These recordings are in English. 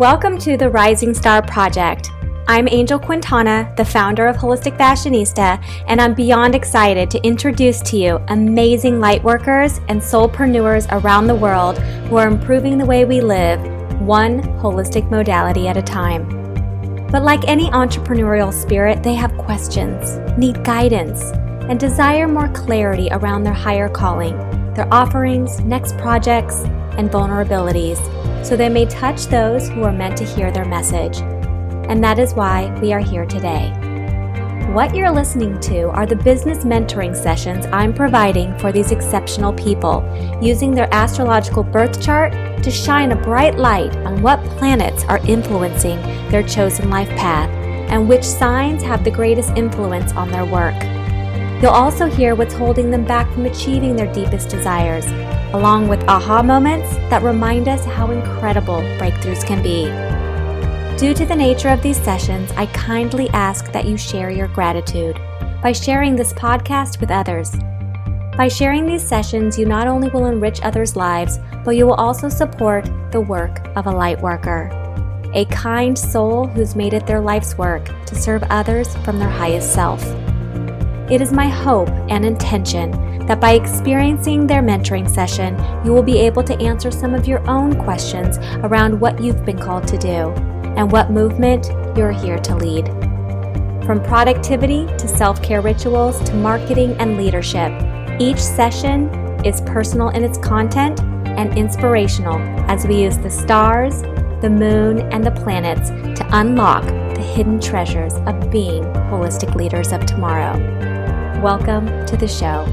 Welcome to the Rising Star Project. I'm Angel Quintana, the founder of Holistic Fashionista, and I'm beyond excited to introduce to you amazing lightworkers and soulpreneurs around the world who are improving the way we live, one holistic modality at a time. But like any entrepreneurial spirit, they have questions, need guidance, and desire more clarity around their higher calling, their offerings, next projects, and vulnerabilities so they may touch those who are meant to hear their message. And that is why we are here today. What you're listening to are the business mentoring sessions I'm providing for these exceptional people, using their astrological birth chart to shine a bright light on what planets are influencing their chosen life path and which signs have the greatest influence on their work. You'll also hear what's holding them back from achieving their deepest desires along with aha moments that remind us how incredible breakthroughs can be. Due to the nature of these sessions, I kindly ask that you share your gratitude by sharing this podcast with others. By sharing these sessions, you not only will enrich others' lives, but you will also support the work of a light worker, a kind soul who's made it their life's work to serve others from their highest self. It is my hope and intention that by experiencing their mentoring session, you will be able to answer some of your own questions around what you've been called to do and what movement you're here to lead. From productivity to self care rituals to marketing and leadership, each session is personal in its content and inspirational as we use the stars, the moon, and the planets to unlock the hidden treasures of being holistic leaders of tomorrow. Welcome to the show.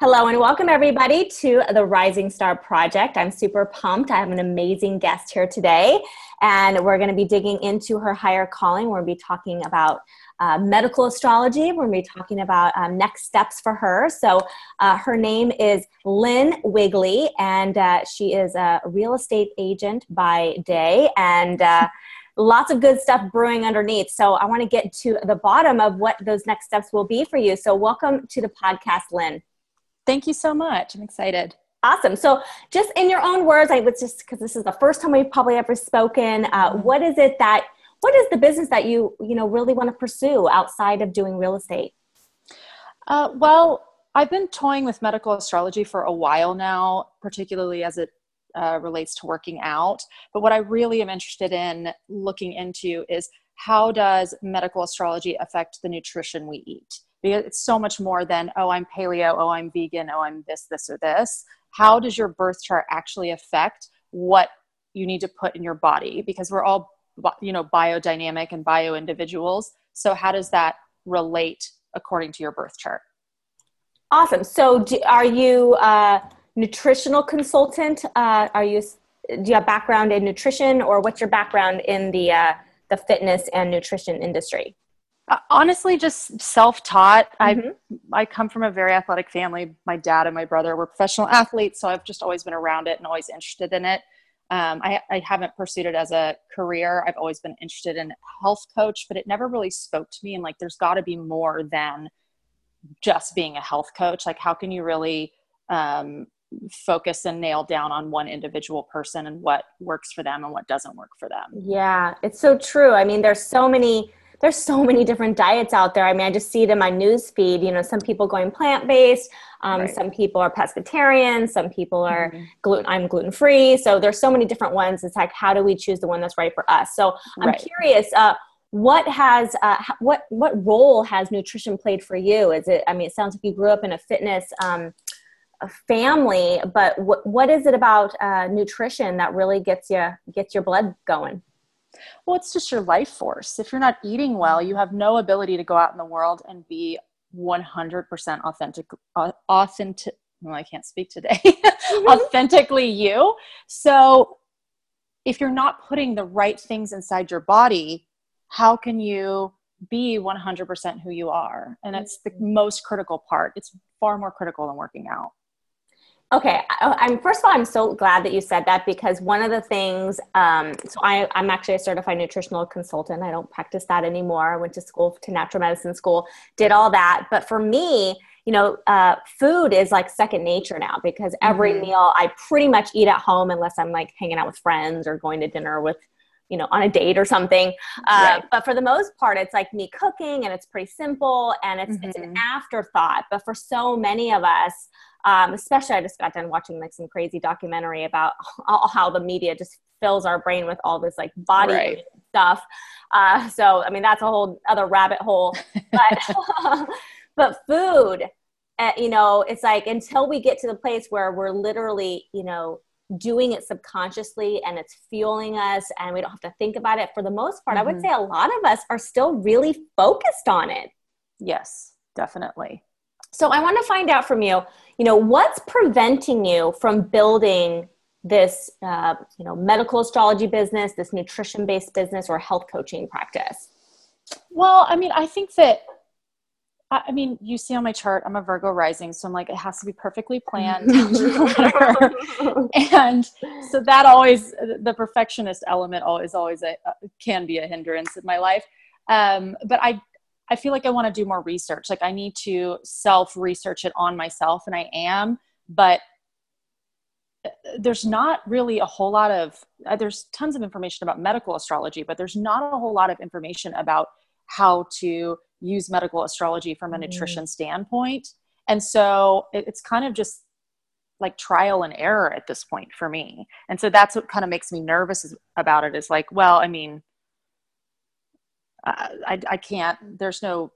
Hello and welcome everybody to the Rising Star Project. I'm super pumped. I have an amazing guest here today, and we're going to be digging into her higher calling. We're going to be talking about uh, medical astrology. We're going to be talking about um, next steps for her. So, uh, her name is Lynn Wigley, and uh, she is a real estate agent by day and uh, lots of good stuff brewing underneath. So, I want to get to the bottom of what those next steps will be for you. So, welcome to the podcast, Lynn. Thank you so much. I'm excited. Awesome. So, just in your own words, I was just because this is the first time we've probably ever spoken. Uh, mm-hmm. what is it that, what is the business that you you know really want to pursue outside of doing real estate? Uh, well, I've been toying with medical astrology for a while now, particularly as it uh, relates to working out. But what I really am interested in looking into is how does medical astrology affect the nutrition we eat? because it's so much more than oh i'm paleo oh i'm vegan oh i'm this this or this how does your birth chart actually affect what you need to put in your body because we're all you know biodynamic and bio individuals so how does that relate according to your birth chart awesome so do, are you a nutritional consultant uh, are you do you have background in nutrition or what's your background in the uh, the fitness and nutrition industry uh, honestly, just self-taught. Mm-hmm. I I come from a very athletic family. My dad and my brother were professional athletes, so I've just always been around it and always interested in it. Um, I, I haven't pursued it as a career. I've always been interested in health coach, but it never really spoke to me. And like, there's got to be more than just being a health coach. Like, how can you really um, focus and nail down on one individual person and what works for them and what doesn't work for them? Yeah, it's so true. I mean, there's so many there's so many different diets out there. I mean, I just see it in my news feed. You know, some people going plant based, um, right. some people are pescatarian, some people are mm-hmm. gluten. I'm gluten free. So there's so many different ones. It's like, how do we choose the one that's right for us? So I'm right. curious. Uh, what has uh, what what role has nutrition played for you? Is it? I mean, it sounds like you grew up in a fitness. Um, a family but what, what is it about uh, nutrition that really gets you gets your blood going well, it's just your life force. If you're not eating well, you have no ability to go out in the world and be 100% authentic, authentic. Well, I can't speak today. Mm-hmm. Authentically you. So, if you're not putting the right things inside your body, how can you be 100% who you are? And it's the mm-hmm. most critical part. It's far more critical than working out. Okay, I, am first of all, I'm so glad that you said that because one of the things, um, so I, I'm actually a certified nutritional consultant. I don't practice that anymore. I went to school to natural medicine school, did all that. But for me, you know, uh, food is like second nature now because every mm-hmm. meal I pretty much eat at home unless I'm like hanging out with friends or going to dinner with you know on a date or something uh, right. but for the most part it's like me cooking and it's pretty simple and it's, mm-hmm. it's an mm-hmm. afterthought but for so many of us um, especially i just got done watching like some crazy documentary about how the media just fills our brain with all this like body right. stuff uh, so i mean that's a whole other rabbit hole but but food uh, you know it's like until we get to the place where we're literally you know doing it subconsciously and it's fueling us and we don't have to think about it for the most part mm-hmm. i would mm-hmm. say a lot of us are still really focused on it yes definitely so i want to find out from you you know what's preventing you from building this uh, you know medical astrology business this nutrition based business or health coaching practice well i mean i think that I mean, you see on my chart, I'm a Virgo rising, so I'm like, it has to be perfectly planned, and so that always, the perfectionist element always, always a, can be a hindrance in my life. Um, but I, I feel like I want to do more research. Like I need to self research it on myself, and I am. But uh, there's not really a whole lot of. Uh, there's tons of information about medical astrology, but there's not a whole lot of information about how to use medical astrology from a mm-hmm. nutrition standpoint. And so it, it's kind of just like trial and error at this point for me. And so that's what kind of makes me nervous about it is like, well, I mean, I, I, can't, there's no,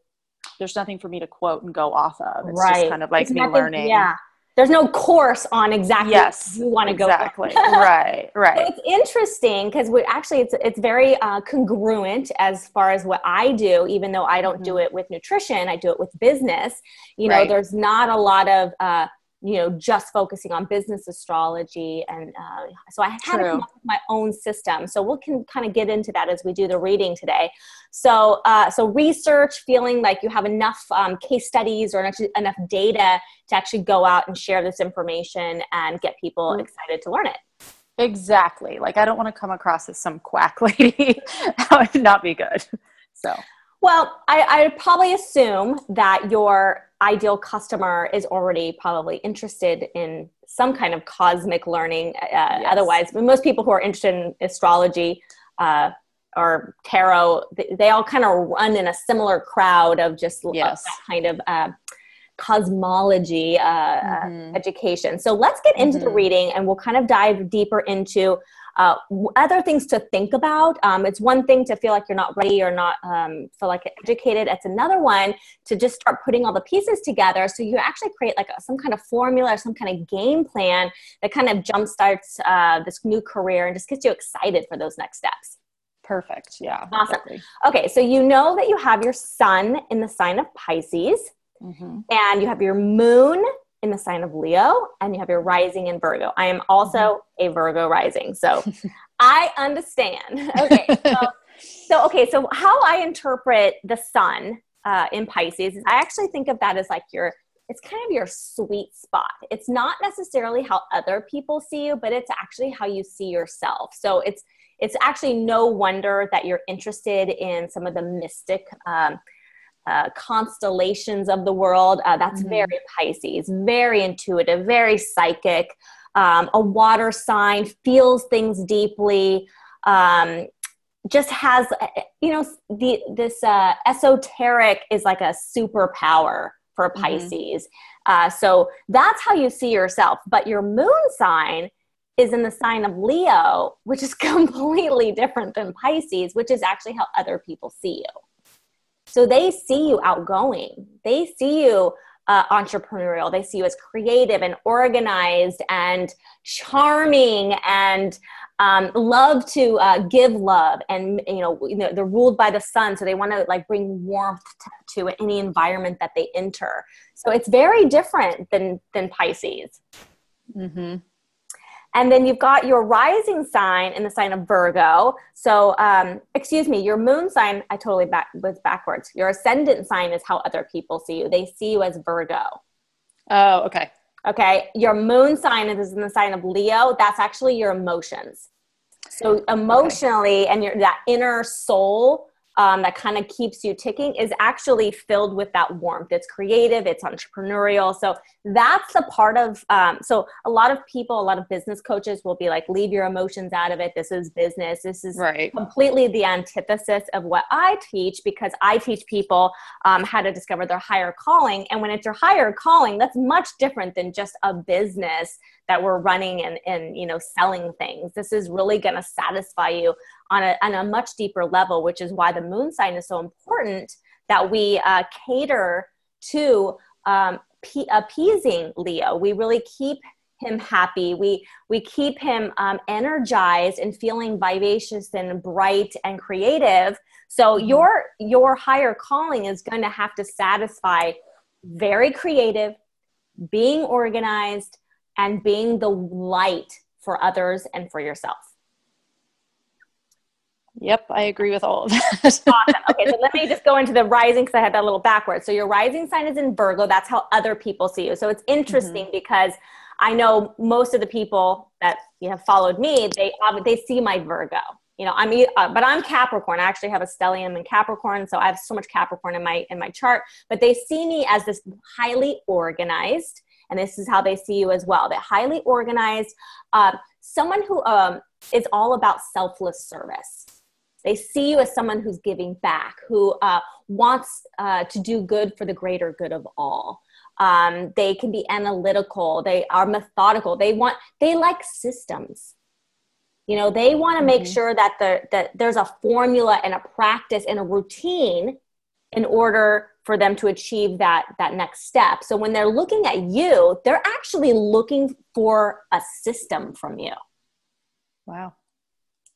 there's nothing for me to quote and go off of. It's right. just kind of like it's me nothing, learning. Yeah there's no course on exactly yes, you want to go exactly right right so it's interesting because we actually it's it's very uh, congruent as far as what i do even though i don't mm-hmm. do it with nutrition i do it with business you know right. there's not a lot of uh, you know just focusing on business astrology and uh, so i had to come up with my own system. So we can kind of get into that as we do the reading today. So uh, so research feeling like you have enough um, case studies or enough data to actually go out and share this information and get people mm-hmm. excited to learn it. Exactly. Like i don't want to come across as some quack lady. That would not be good. So well, I, I probably assume that your ideal customer is already probably interested in some kind of cosmic learning. Uh, yes. Otherwise, most people who are interested in astrology uh, or tarot, they, they, all kind of run in a similar crowd of just yes. kind of uh, cosmology uh, mm-hmm. education. So let's get into mm-hmm. the reading and we'll kind of dive deeper into uh, other things to think about. Um, it's one thing to feel like you're not ready or not um, feel like educated. It's another one to just start putting all the pieces together so you actually create like a, some kind of formula or some kind of game plan that kind of jumpstarts uh, this new career and just gets you excited for those next steps. Perfect. Yeah. Awesome. Exactly. Okay, so you know that you have your sun in the sign of Pisces, mm-hmm. and you have your moon in the sign of Leo and you have your rising in Virgo. I am also mm-hmm. a Virgo rising. So I understand. Okay. So, so, okay. So, how I interpret the sun uh, in Pisces is I actually think of that as like your, it's kind of your sweet spot. It's not necessarily how other people see you, but it's actually how you see yourself. So, it's, it's actually no wonder that you're interested in some of the mystic um, uh, constellations of the world. Uh, that's mm-hmm. very Pisces, very intuitive, very psychic. Um, a water sign feels things deeply. Um, just has, uh, you know, the this uh, esoteric is like a superpower for mm-hmm. Pisces. Mm-hmm. so that's how you see yourself. But your moon sign is in the sign of Leo, which is completely different than Pisces, which is actually how other people see you. So they see you outgoing. They see you uh, entrepreneurial. They see you as creative and organized and charming and um, love to uh, give love. And you know, you know, they're ruled by the sun, so they want to like bring warmth to, to any environment that they enter. So it's very different than than Pisces. Mm-hmm. And then you've got your rising sign in the sign of Virgo. So, um, excuse me, your moon sign, I totally back, was backwards. Your ascendant sign is how other people see you. They see you as Virgo. Oh, okay. Okay. Your moon sign is in the sign of Leo. That's actually your emotions. So emotionally, okay. and your that inner soul um, that kind of keeps you ticking is actually filled with that warmth. It's creative, it's entrepreneurial. So that's a part of. Um, so a lot of people, a lot of business coaches will be like, "Leave your emotions out of it. This is business. This is right. completely the antithesis of what I teach because I teach people um, how to discover their higher calling. And when it's your higher calling, that's much different than just a business that we're running and, and you know selling things. This is really going to satisfy you on a, on a much deeper level which is why the moon sign is so important that we uh, cater to um, appeasing leo. We really keep him happy. We we keep him um, energized and feeling vivacious and bright and creative. So mm-hmm. your your higher calling is going to have to satisfy very creative being organized and being the light for others and for yourself. Yep, I agree with all of that. awesome. Okay, so let me just go into the rising because I had that a little backwards. So your rising sign is in Virgo. That's how other people see you. So it's interesting mm-hmm. because I know most of the people that you have followed me, they they see my Virgo. You know, I'm uh, but I'm Capricorn. I actually have a stellium in Capricorn, so I have so much Capricorn in my in my chart. But they see me as this highly organized and this is how they see you as well. They're highly organized, uh, someone who um, is all about selfless service. They see you as someone who's giving back, who uh, wants uh, to do good for the greater good of all. Um, they can be analytical. They are methodical. They want. They like systems. You know, they want to make mm-hmm. sure that the, that there's a formula and a practice and a routine in order for them to achieve that that next step. So when they're looking at you they're actually looking for a system from you. Wow.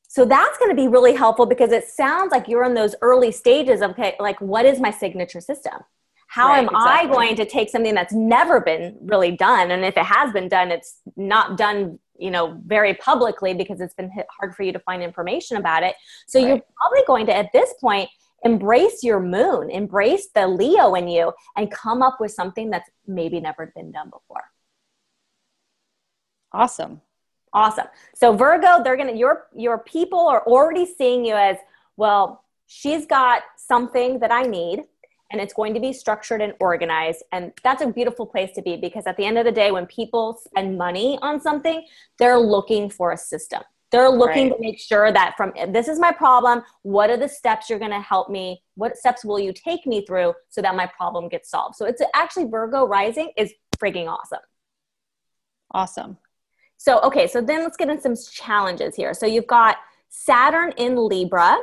So that's going to be really helpful because it sounds like you're in those early stages of okay like what is my signature system? How right, am exactly. i going to take something that's never been really done? And if it has been done it's not done you know very publicly because it's been hard for you to find information about it. So right. you're probably going to at this point embrace your moon, embrace the Leo in you, and come up with something that's maybe never been done before. Awesome. Awesome. So Virgo, they're gonna your your people are already seeing you as well. She's got something that I need, and it's going to be structured and organized. And that's a beautiful place to be because at the end of the day, when people spend money on something, they're looking for a system. They're looking right. to make sure that from this is my problem. What are the steps you're going to help me? What steps will you take me through so that my problem gets solved? So it's actually Virgo rising is freaking awesome. Awesome. So, okay, so then let's get into some challenges here. So you've got Saturn in Libra.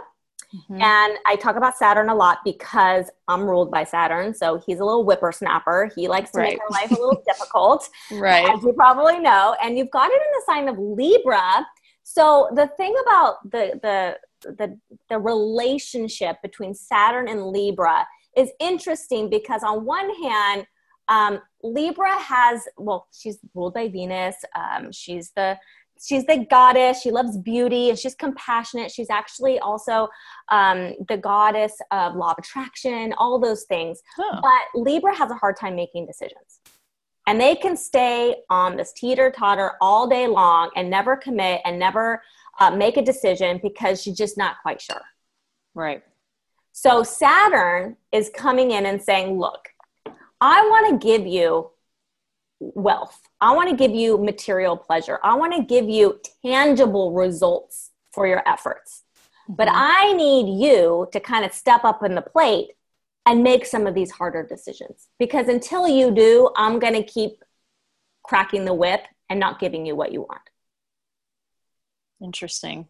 Mm-hmm. And I talk about Saturn a lot because I'm ruled by Saturn. So he's a little whippersnapper. He likes to right. make our life a little difficult. Right. As you probably know. And you've got it in the sign of Libra, so the thing about the the the, the relationship between Saturn and Libra is interesting because on one hand, um, Libra has well, she's ruled by Venus. Um, she's the she's the goddess. She loves beauty and she's compassionate. She's actually also um, the goddess of law of attraction. All those things. Huh. But Libra has a hard time making decisions and they can stay on this teeter totter all day long and never commit and never uh, make a decision because she's just not quite sure. Right. So Saturn is coming in and saying, look, I want to give you wealth. I want to give you material pleasure. I want to give you tangible results for your efforts. Mm-hmm. But I need you to kind of step up in the plate and make some of these harder decisions. Because until you do, I'm going to keep cracking the whip and not giving you what you want. Interesting.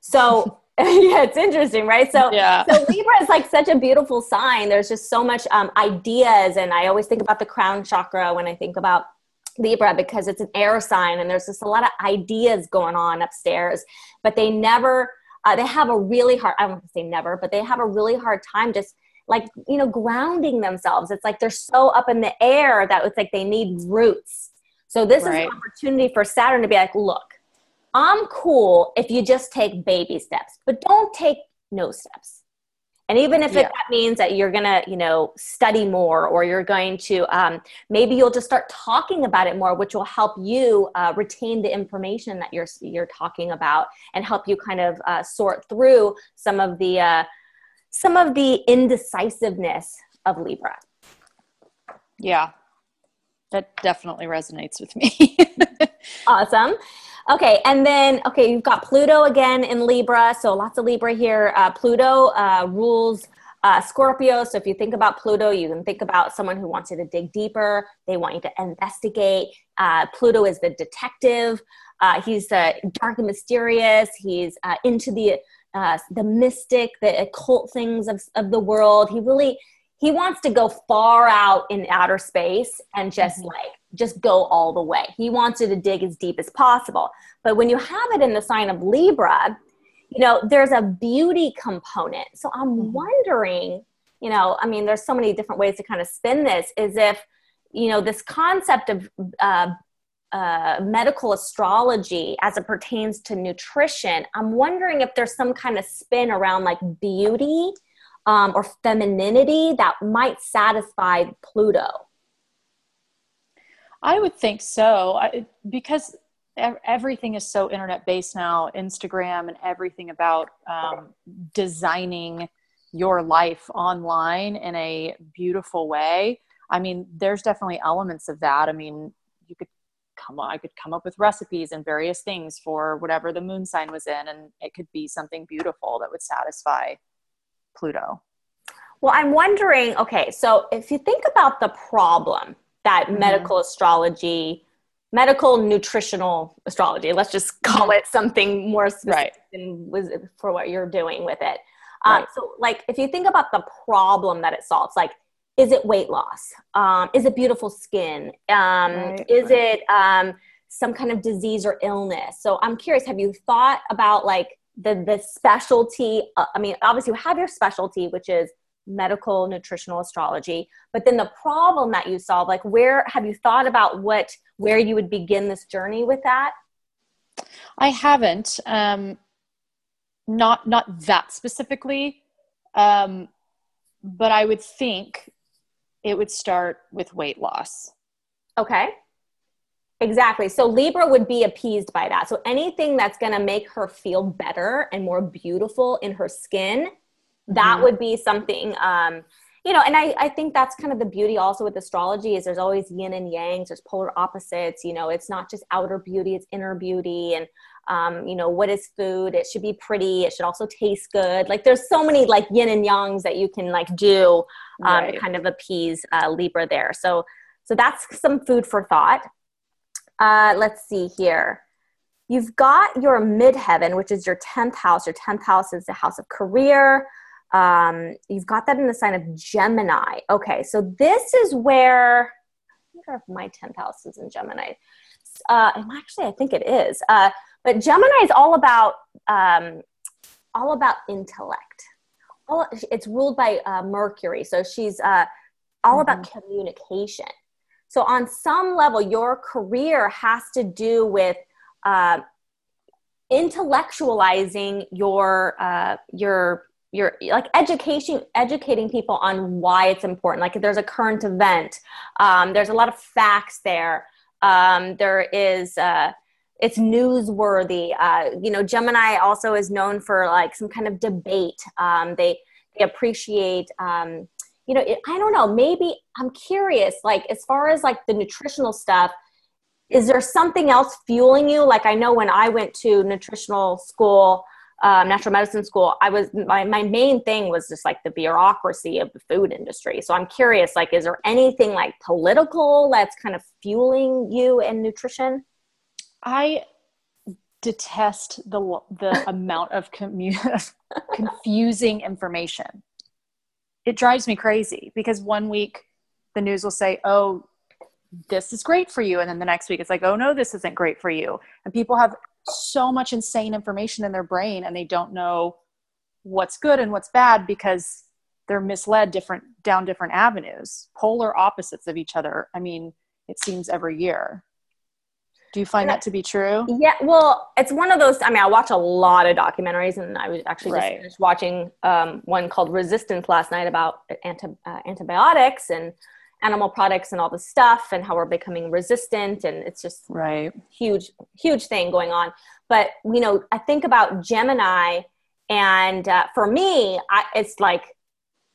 So, yeah, it's interesting, right? So, yeah. so Libra is like such a beautiful sign. There's just so much um, ideas, and I always think about the crown chakra when I think about Libra because it's an air sign, and there's just a lot of ideas going on upstairs, but they never uh, they have a really hard i don't want to say never but they have a really hard time just like you know grounding themselves. It's like they're so up in the air that it's like they need roots. So this right. is an opportunity for saturn to be like look i'm cool if you just take baby steps but don't take no steps and even if yeah. it, that means that you're gonna you know study more or you're going to um, maybe you'll just start talking about it more which will help you uh, retain the information that you're you're talking about and help you kind of uh, sort through some of the uh, some of the indecisiveness of libra. Yeah. That definitely resonates with me. Awesome Okay, and then okay, you've got Pluto again in Libra, so lots of Libra here. Uh, Pluto uh, rules uh, Scorpio, so if you think about Pluto, you can think about someone who wants you to dig deeper. They want you to investigate. Uh, Pluto is the detective. Uh, he's uh, dark and mysterious. He's into the the mystic, the occult things of of the world. He really he wants to go far out in outer space and just mm-hmm. like just go all the way. He wants you to dig as deep as possible. But when you have it in the sign of Libra, you know, there's a beauty component. So I'm mm-hmm. wondering, you know, I mean, there's so many different ways to kind of spin this, is if, you know, this concept of uh, uh, medical astrology as it pertains to nutrition, I'm wondering if there's some kind of spin around like beauty um, or femininity that might satisfy Pluto? I would think so. I, because everything is so internet based now instagram and everything about um, designing your life online in a beautiful way. I mean there's definitely elements of that. I mean you could come i could come up with recipes and various things for whatever the moon sign was in and it could be something beautiful that would satisfy Pluto? Well, I'm wondering okay, so if you think about the problem that mm-hmm. medical astrology, medical nutritional astrology, let's just call mm-hmm. it something more specific right. for what you're doing with it. Um, right. So, like, if you think about the problem that it solves, like, is it weight loss? Um, is it beautiful skin? Um, right, is it um, some kind of disease or illness? So, I'm curious, have you thought about like the the specialty uh, i mean obviously you have your specialty which is medical nutritional astrology but then the problem that you solve like where have you thought about what where you would begin this journey with that i haven't um not not that specifically um but i would think it would start with weight loss okay Exactly. So Libra would be appeased by that. So anything that's going to make her feel better and more beautiful in her skin, that mm-hmm. would be something, um, you know, and I, I think that's kind of the beauty also with astrology is there's always yin and yangs, there's polar opposites, you know, it's not just outer beauty, it's inner beauty. And, um, you know, what is food? It should be pretty. It should also taste good. Like there's so many like yin and yangs that you can like do um, right. to kind of appease uh, Libra there. So, so that's some food for thought. Uh, let's see here. You've got your midheaven, which is your 10th house. Your 10th house is the house of career. Um, you've got that in the sign of Gemini. Okay, so this is where, I wonder if my 10th house is in Gemini. Uh, actually, I think it is. Uh, but Gemini is all about um, all about intellect. All, it's ruled by uh, Mercury, so she's uh, all mm-hmm. about communication. So, on some level, your career has to do with uh, intellectualizing your uh, your your like education educating people on why it's important. Like there's a current event um, there's a lot of facts there. Um, there is uh, it's newsworthy. Uh, you know gemini also is known for like some kind of debate. Um, they they appreciate um, you know it, i don't know maybe i'm curious like as far as like the nutritional stuff is there something else fueling you? Like i know when i went to nutritional school um, natural medicine school i was my, my main thing was just like the bureaucracy of the food industry so i'm curious like is there anything like political that's kind of fueling you in nutrition i detest the the amount of commu- confusing information it drives me crazy because one week the news will say, oh, this is great for you. And then the next week it's like, oh, no, this isn't great for you. And people have so much insane information in their brain and they don't know what's good and what's bad because they're misled different down different avenues polar opposites of each other i mean it seems every year Do you find that to be true? Yeah, well, it's one of those. I mean, I watch a lot of documentaries, and I was actually right. just watching um, one called Resistance last night about anti- uh, antibiotics and animal products and all the stuff, and how we're becoming resistant, and it's just right huge, huge thing going on. But you know, I think about Gemini, and uh, for me, I, it's like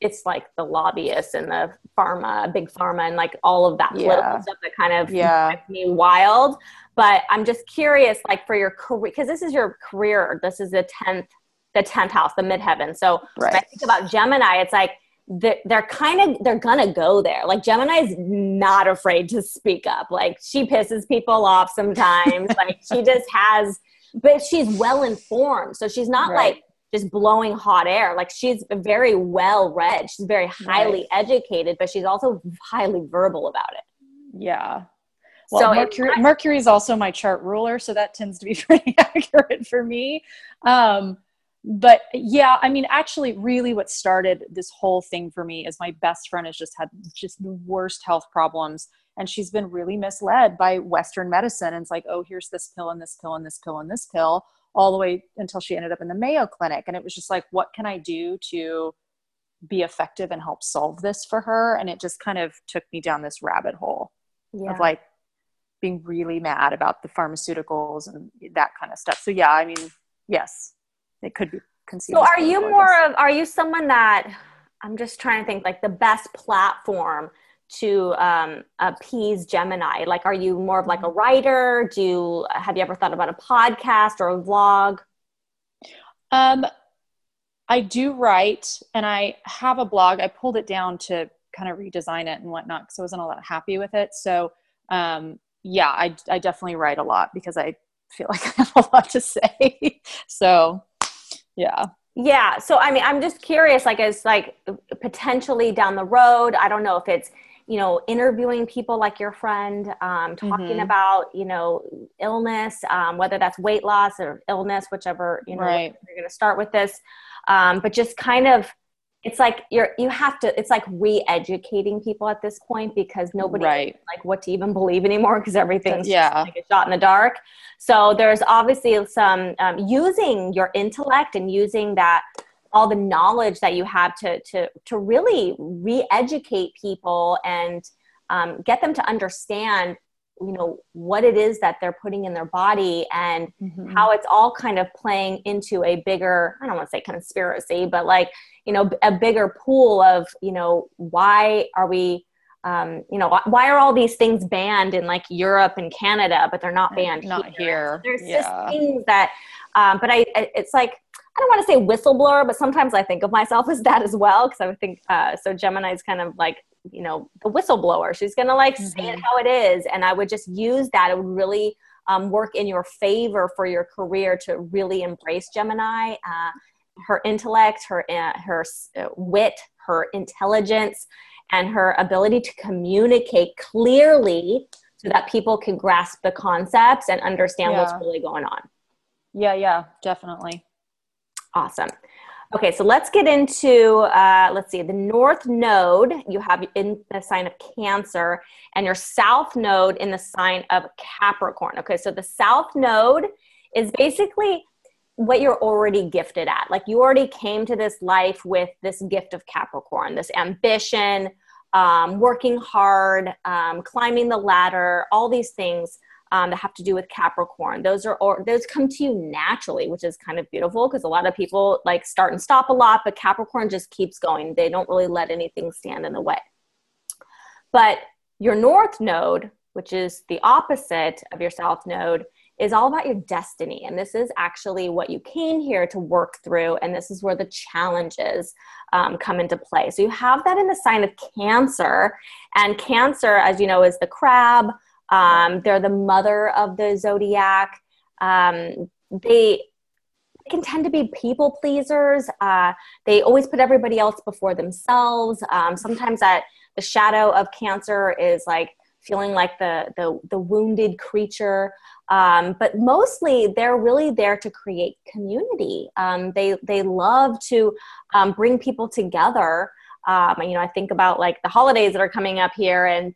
it's like the lobbyists and the pharma, big pharma, and like all of that political yeah. stuff that kind of yeah. me wild. But I'm just curious, like for your career, because this is your career. This is the tenth, the tenth house, the midheaven. So right. when I think about Gemini, it's like they're, they're kind of they're gonna go there. Like Gemini is not afraid to speak up. Like she pisses people off sometimes. like she just has, but she's well informed, so she's not right. like just blowing hot air. Like she's very well read. She's very highly right. educated, but she's also highly verbal about it. Yeah. Well, so Mercury, I, Mercury is also my chart ruler, so that tends to be pretty accurate for me. Um, but yeah, I mean, actually, really, what started this whole thing for me is my best friend has just had just the worst health problems, and she's been really misled by Western medicine. And it's like, oh, here's this pill and this pill and this pill and this pill, all the way until she ended up in the Mayo Clinic. And it was just like, what can I do to be effective and help solve this for her? And it just kind of took me down this rabbit hole yeah. of like being really mad about the pharmaceuticals and that kind of stuff. So yeah, I mean, yes, it could be conceived. So are you more of, are you someone that, I'm just trying to think like the best platform to um, appease Gemini? Like, are you more of like a writer? Do you, have you ever thought about a podcast or a vlog? Um, I do write and I have a blog. I pulled it down to kind of redesign it and whatnot because I wasn't all that happy with it. So, um, yeah, I, I definitely write a lot because I feel like I have a lot to say. so, yeah. Yeah. So, I mean, I'm just curious, like, as like potentially down the road, I don't know if it's, you know, interviewing people like your friend, um, talking mm-hmm. about, you know, illness, um, whether that's weight loss or illness, whichever, you know, right. you're going to start with this. Um, but just kind of it's like you're you have to it's like re-educating people at this point because nobody right. like what to even believe anymore because everything's yeah like a shot in the dark so there's obviously some um, using your intellect and using that all the knowledge that you have to to to really re-educate people and um, get them to understand you know what it is that they're putting in their body and mm-hmm. how it's all kind of playing into a bigger i don't want to say conspiracy but like you know a bigger pool of you know why are we um, you know why are all these things banned in like Europe and Canada, but they're not banned not here. here. There's yeah. just things that, um, but I, it's like I don't want to say whistleblower, but sometimes I think of myself as that as well because I would think uh, so. Gemini's kind of like you know the whistleblower. She's gonna like mm-hmm. say it how it is and i would just use that. It would really um, work in your favor for your career to really embrace gemini uh, her intellect her uh, her uh, wit her intelligence and her ability to communicate clearly so that people can grasp the concepts and understand yeah. what's really going on. Yeah yeah definitely. Awesome Okay, so let's get into, uh, let's see, the north node you have in the sign of Cancer and your south node in the sign of Capricorn. Okay, so the south node is basically what you're already gifted at. Like you already came to this life with this gift of Capricorn, this ambition, um, working hard, um, climbing the ladder, all these things um, that have to do with Capricorn. Those are or those come to you naturally, which is kind of beautiful because a lot of people like start and stop a lot, but Capricorn just keeps going. They don't really let anything stand in the way. But your North Node, which is the opposite of your South Node, is all about your destiny. And this is actually what you came here to work through. And this is where the challenges um, come into play. So you have that in the sign of Cancer. And Cancer, as you know, is the crab. Um, they're the mother of the zodiac. Um, they can tend to be people pleasers. Uh, they always put everybody else before themselves. Um, sometimes that the shadow of Cancer is like feeling like the the, the wounded creature. Um, but mostly, they're really there to create community. Um, they they love to um, bring people together. Um, you know, I think about like the holidays that are coming up here, and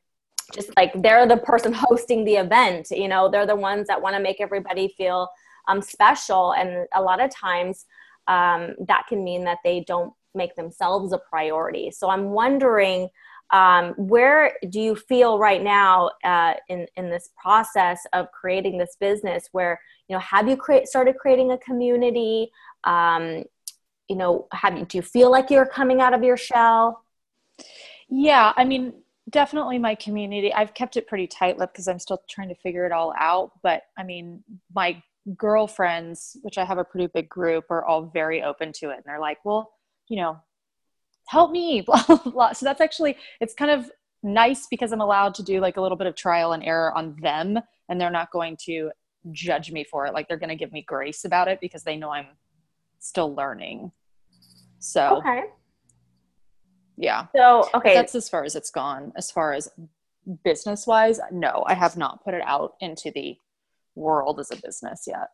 just like they're the person hosting the event you know they're the ones that want to make everybody feel um, special. And a lot of times um, that can mean that they don't make themselves a priority. So i'm wondering um, where do you feel right now uh, in in this process of creating this business where you know have you create started creating a community? Um, you know have you do you feel like you're coming out of your shell? Yeah i mean definitely my community i've kept it pretty tight lipped because i'm still trying to figure it all out but i mean my girlfriends which i have a pretty big group are all very open to it and they're like well you know help me blah, blah, blah. so that's actually it's kind of nice because i'm allowed to do like a little bit of trial and error on them and they're not going to judge me for it. Like they're going to give me grace about it because they know i'm still learning. So okay yeah. So okay. That's as far as it's gone. As far as business wise no i have not put it out into the world as a business yet.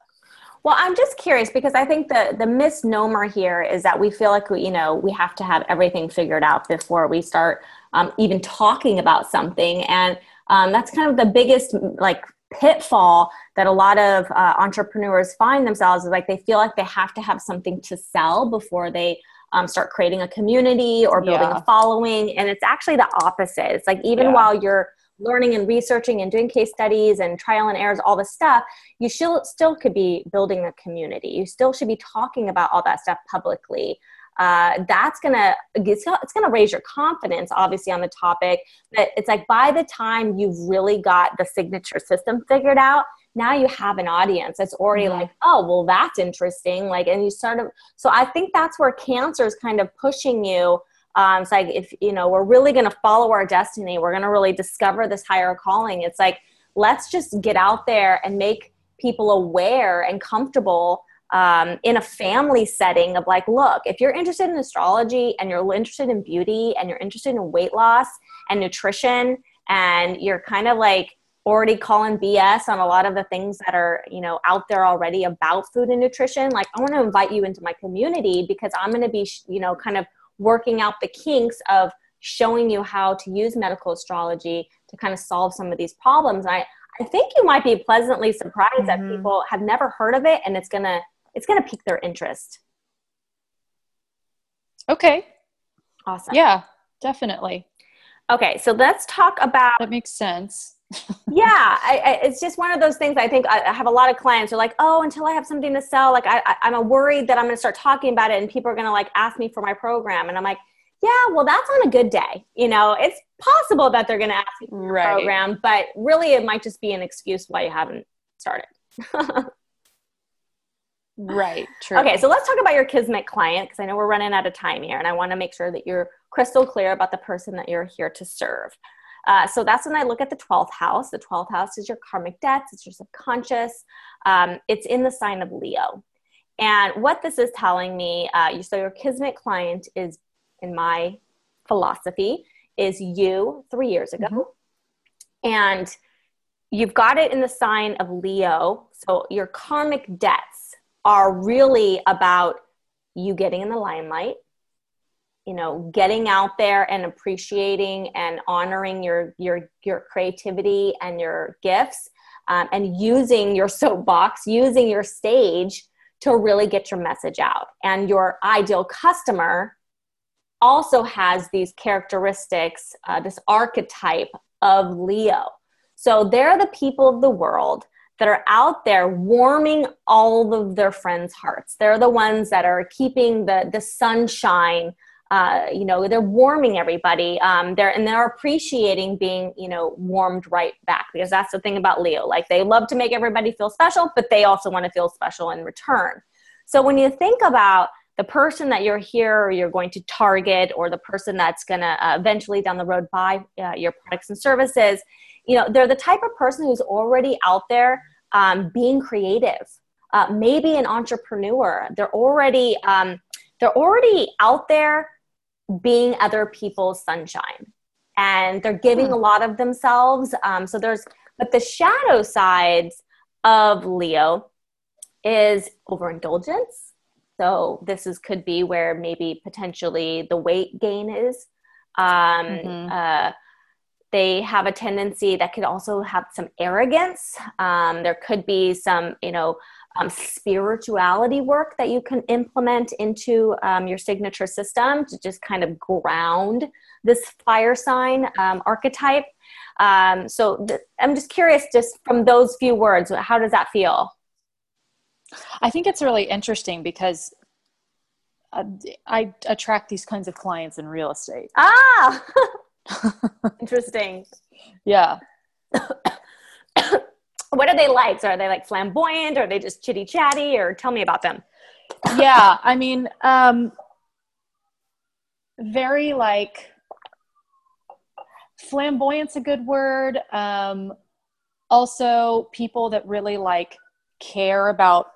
Well, I'm just curious because I think the the misnomer here is that we feel like we, you know we have to have everything figured out before we start um, even talking about something, and um, that's kind of the biggest like pitfall that a lot of uh, entrepreneurs find themselves is like they feel like they have to have something to sell before they um, start creating a community or building yeah. a following, and it's actually the opposite. It's like even yeah. while you're learning and researching and doing case studies and trial and errors, all the stuff, you still still could be building a community. You still should be talking about all that stuff publicly. Uh, that's gonna it's, it's gonna raise your confidence, obviously, on the topic. But it's like by the time you've really got the signature system figured out, now you have an audience that's already mm-hmm. like, oh, well, that's interesting. Like, and you sort of so I think that's where cancer is kind of pushing you um, it's like if you know we're really going to follow our destiny, we're going to really discover this higher calling. It's like let's just get out there and make people aware and comfortable um, in a family setting of like, look, if you're interested in astrology and you're interested in beauty and you're interested in weight loss and nutrition and you're kind of like already calling BS on a lot of the things that are, you know, out there already about food and nutrition, like I want to invite you into my community because I'm going to be, you know, kind of working out the kinks of showing you how to use medical astrology to kind of solve some of these problems. And I, I think you might be pleasantly surprised mm-hmm. that people have never heard of it and it's gonna it's gonna pique their interest. Okay. Awesome. Yeah, definitely. Okay, so let's talk about that makes sense yeah, I, I, it's just one of those things. I think I, I, have a lot of clients who are like, oh, until I have something to sell, like I, am worried that I'm going to start talking about it and people are going to like ask me for my program. And I'm like, yeah, well, that's on a good day. You know, it's possible that they're going to ask you for right. program, but really it might just be an excuse why you haven't started. right. True. Okay, so let's talk about your Kismet client because I know we're running out of time here and I want to make sure that you're crystal clear about the person that you're here to serve. Uh, so that's when I look at the 12th house. The 12th house is your karmic debts, it's your subconscious, um, it's in the sign of Leo. And what this is telling me, uh, so your Kismet client is, in my philosophy, is you three years ago. Mm-hmm. And you've got it in the sign of Leo. So your karmic debts are really about you getting in the limelight, you know getting out there and appreciating and honoring your your your creativity and your gifts um, and using your soapbox using your stage to really get your message out. And your ideal customer also has these characteristics uh, this archetype of leo. So they're the people of the world that are out there warming all of their friends hearts. They're the ones that are keeping the the sunshine uh, you know they're warming everybody um, they're and they're appreciating being you know warmed right back because that's the thing about leo. Like they love to make everybody feel special but they also want to feel special in return. So when you think about the person that you're here or you're going to target or the person that's going to uh, eventually down the road buy uh, your products and services you know they're the type of person who's already out there um, being creative. Uh, maybe an entrepreneur. They're already um, they're already out there being other people's sunshine and they're giving hmm. a lot of themselves um, so there's but the shadow sides of leo is overindulgence so this is could be where maybe potentially the weight gain is um, mm-hmm. uh, they have a tendency that could also have some arrogance. Um, there could be some, you know, um, spirituality work that you can implement into um, your signature system to just kind of ground this fire sign um, archetype. Um, so th- I'm just curious, just from those few words, how does that feel? I think it's really interesting because uh, I attract these kinds of clients in real estate. Ah, interesting. Yeah. what are they like? So are they like flamboyant or are they just chitty chatty or tell me about them? yeah. I mean, um, very like flamboyant's a good word. Um, also people that really like care about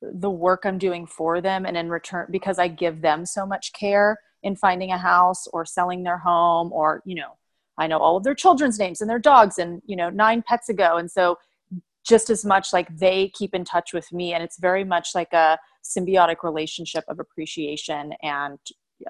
the work I'm doing for them and in return because I give them so much care in finding a house or selling their home or you know I know all of their children's names and their dogs and you know nine pets ago and so just as much like they keep in touch with me and it's very much like a symbiotic relationship of appreciation and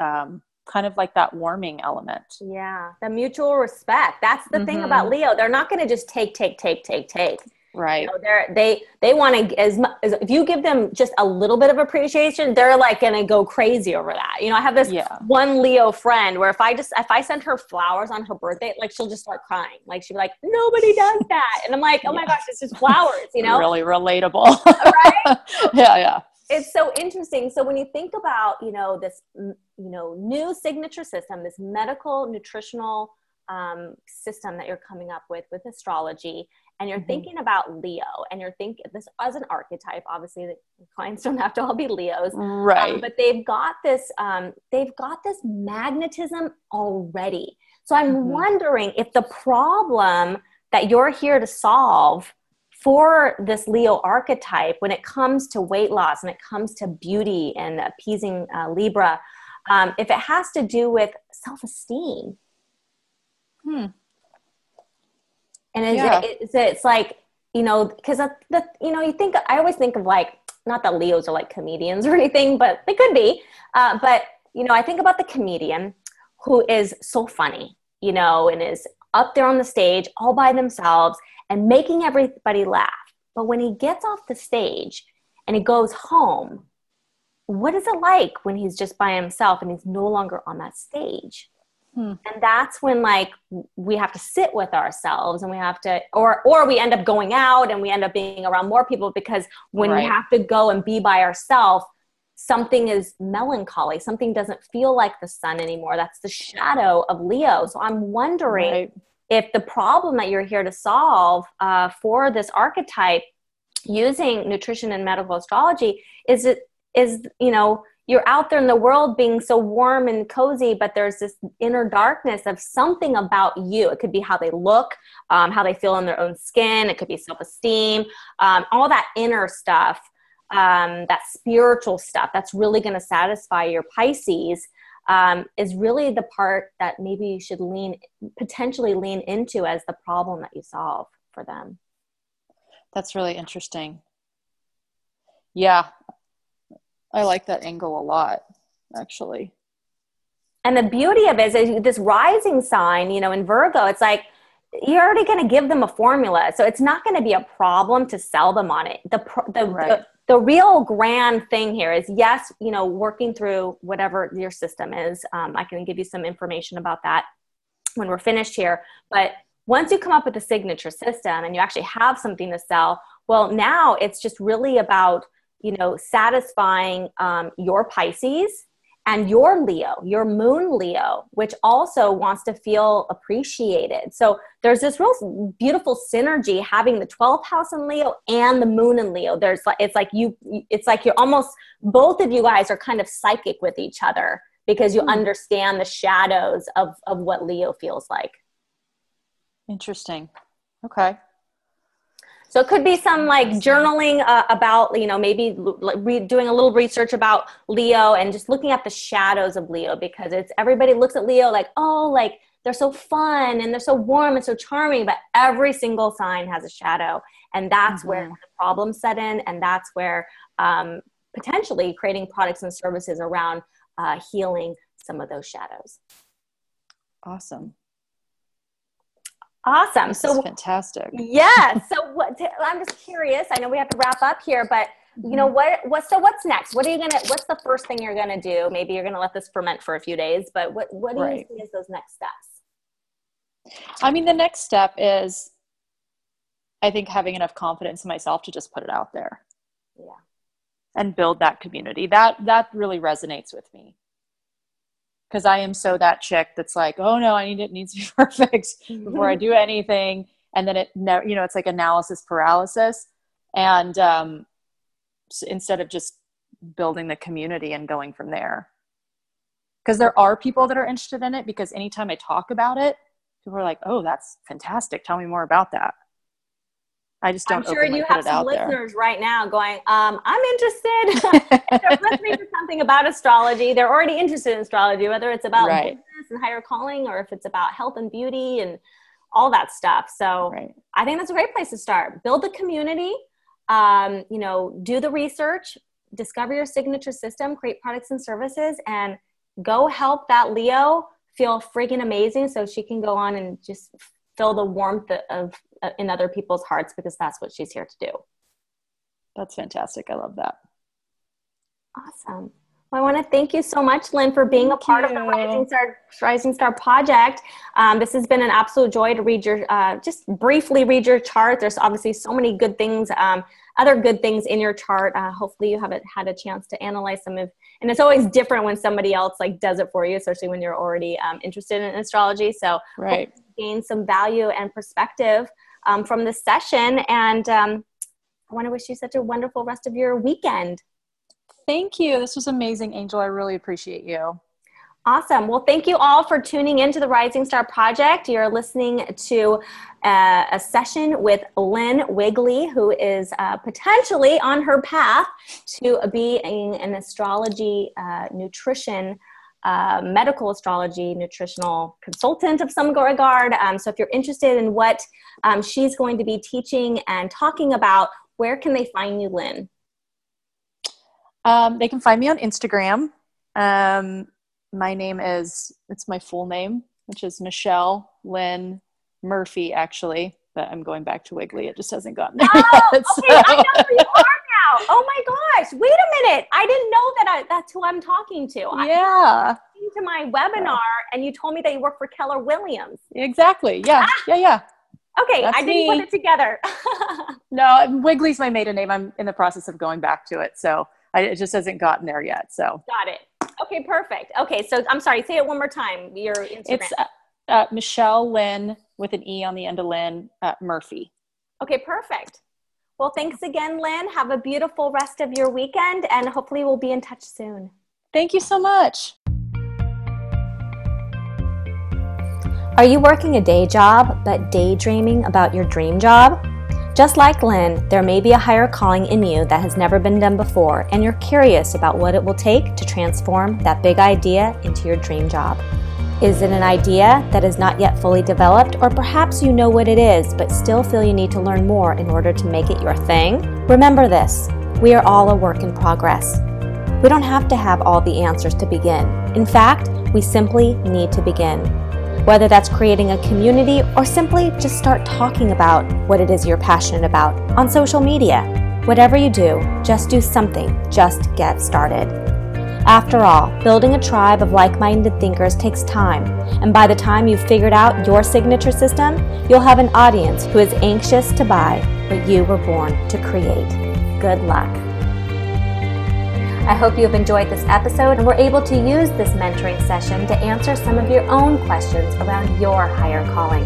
um, kind of like that warming element. Yeah the mutual respect. That's the mm-hmm. thing about leo. They're not going to just take take take take take right. Know, they're they they want to as, as if you give them just a little bit of appreciation they're like gonna go crazy over that. You know i have this yeah. one leo friend where if i just if i send her flowers on her birthday like she'll just start crying. Like she'll be like nobody does that. And i'm like oh yeah. my gosh it's just flowers you know? Really relatable. Right? Yeah yeah. It's so interesting. So when you think about you know this you know new signature system this medical nutritional um, system that you're coming up with with astrology and you're mm-hmm. thinking about Leo and you're thinking this as an archetype, obviously the clients don't have to all be Leos. Um, right. Um, but they've got this, um, they've got this magnetism already. So I'm mm-hmm. wondering if the problem that you're here to solve for this Leo archetype when it comes to weight loss and it comes to beauty and appeasing uh, Libra, um, if it has to do with self-esteem. Hmm and it's, yeah. it's, it's like you know because the you know you think i always think of like not that leos are like comedians or anything but they could be. Uh, but you know i think about the comedian who is so funny you know and is up there on the stage all by themselves and making everybody laugh. But when he gets off the stage and he goes home what is it like when he's just by himself and he's no longer on that stage Hmm. And that's when like we have to sit with ourselves and we have to or or we end up going out and we end up being around more people because when right. we have to go and be by ourselves something is melancholy something doesn't feel like the sun anymore that's the shadow of leo so i'm wondering right. if the problem that you're here to solve uh, for this archetype using nutrition and medical astrology is it is you know you're out there in the world being so warm and cozy, but there's this inner darkness of something about you. It could be how they look, um, how they feel in their own skin, it could be self esteem, um, all that inner stuff, um, that spiritual stuff that's really going to satisfy your Pisces. Um, is really the part that maybe you should lean potentially lean into as the problem that you solve for them that's really interesting yeah I like that angle a lot, actually. And the beauty of it is this rising sign, you know, in Virgo, it's like you're already going to give them a formula. So it's not going to be a problem to sell them on it. The, the, right. the, the, real grand thing here is yes, you know, working through whatever your system is. Um, I can give you some information about that when we're finished here. But once you come up with a signature system and you actually have something to sell, well, now it's just really about you know, satisfying um, your Pisces and your Leo, your moon Leo, which also wants to feel appreciated. So there's this real beautiful synergy having the 12th house in Leo and the moon in Leo. There's like, it's like you, it's like you're almost, both of you guys are kind of psychic with each other because you mm. understand the shadows of, of what Leo feels like. Interesting. Okay. So it could be some like journaling uh, about, you know, maybe re- doing a little research about Leo and just looking at the shadows of Leo because it's everybody looks at Leo like, oh, like they're so fun and they're so warm and so charming, but every single sign has a shadow. And that's mm-hmm. where the problems set in. And that's where um, potentially creating products and services around uh, healing some of those shadows. Awesome. Awesome. This so fantastic. Yeah. So what? I'm just curious. I know we have to wrap up here, but you know mm-hmm. what? What? So what's next? What are you gonna? What's the first thing you're gonna do? Maybe you're gonna let this ferment for a few days, but what? What do right. you see as those next steps? I mean, the next step is, I think, having enough confidence in myself to just put it out there. Yeah. And build that community. That that really resonates with me because I am so that chick that's like, oh no, I need it needs to be perfect before I do anything, and then it never, you know, it's like analysis paralysis, and um, instead of just building the community and going from there, because there are people that are interested in it. Because anytime I talk about it, people are like, oh, that's fantastic. Tell me more about that. I just don't. I'm sure you have some listeners there. right now going, um, "I'm interested." they're listening to something about astrology, they're already interested in astrology, whether it's about right. business and higher calling, or if it's about health and beauty and all that stuff. So right. I think that's a great place to start. Build the community. Um, you know, do the research, discover your signature system, create products and services, and go help that Leo feel freaking amazing so she can go on and just feel the warmth of uh, in other people's hearts because that's what she's here to do. That's fantastic. I love that. Awesome. Well, I want to thank you so much, Lynn, for being thank a part you. of the Rising Star Rising Star Project. Um, this has been an absolute joy to read your, uh, just briefly read your chart. There's obviously so many good things, um, other good things in your chart. Uh, hopefully, you haven't had a chance to analyze some of. And it's always different when somebody else like does it for you, especially when you're already um, interested in astrology. So, right, gain some value and perspective um, from this session. And um, I want to wish you such a wonderful rest of your weekend. Thank you. This was amazing, Angel. I really appreciate you. Awesome. Well, thank you all for tuning into the Rising Star Project. You're listening to uh, a session with Lynn Wigley, who is uh, potentially on her path to being an astrology uh, nutrition uh, medical astrology nutritional consultant of some regard. Um, so if you're interested in what um, she's going to be teaching and talking about, where can they find you, Lynn? Um, they can find me on Instagram. Um, my name is, it's my full name, which is Michelle Lynn Murphy, actually. But I'm going back to Wigley. It just hasn't gotten there oh, yet. Okay, so. I know who you are Oh my gosh! Wait a minute! I didn't know that I, that's who I'm talking to. Yeah. To my webinar, and you told me that you work for Keller Williams. Exactly. Yeah. Ah. Yeah. Yeah. Okay, that's I didn't me. put it together. no, Wigley's my maiden name. I'm in the process of going back to it, so I, it just hasn't gotten there yet. So got it. Okay, perfect. Okay, so I'm sorry. Say it one more time. Your Instagram. It's uh, uh, Michelle Lynn with an E on the end of Lynn uh, Murphy. Okay, perfect. Well, thanks again, Lynn. Have a beautiful rest of your weekend, and hopefully, we'll be in touch soon. Thank you so much. Are you working a day job but daydreaming about your dream job? Just like Lynn, there may be a higher calling in you that has never been done before, and you're curious about what it will take to transform that big idea into your dream job. Is it an idea that is not yet fully developed, or perhaps you know what it is but still feel you need to learn more in order to make it your thing? Remember this we are all a work in progress. We don't have to have all the answers to begin. In fact, we simply need to begin. Whether that's creating a community or simply just start talking about what it is you're passionate about on social media. Whatever you do, just do something, just get started. After all, building a tribe of like minded thinkers takes time, and by the time you've figured out your signature system, you'll have an audience who is anxious to buy what you were born to create. Good luck. I hope you have enjoyed this episode and were able to use this mentoring session to answer some of your own questions around your higher calling.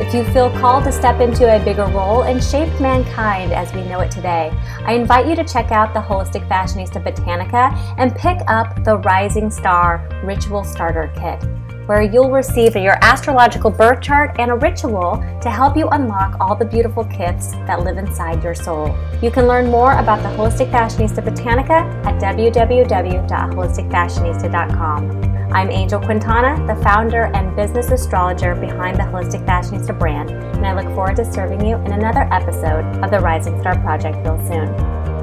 If you feel called to step into a bigger role and shape mankind as we know it today, I invite you to check out the Holistic Fashionista Botanica and pick up the Rising Star Ritual Starter Kit, where you'll receive your astrological birth chart and a ritual to help you unlock all the beautiful gifts that live inside your soul. You can learn more about the Holistic Fashionista Botanica at www.holisticfashionista.com. I'm Angel Quintana, the founder and business astrologer behind the Holistic Fashionista brand, and I look forward to serving you in another episode of the Rising Star Project real soon.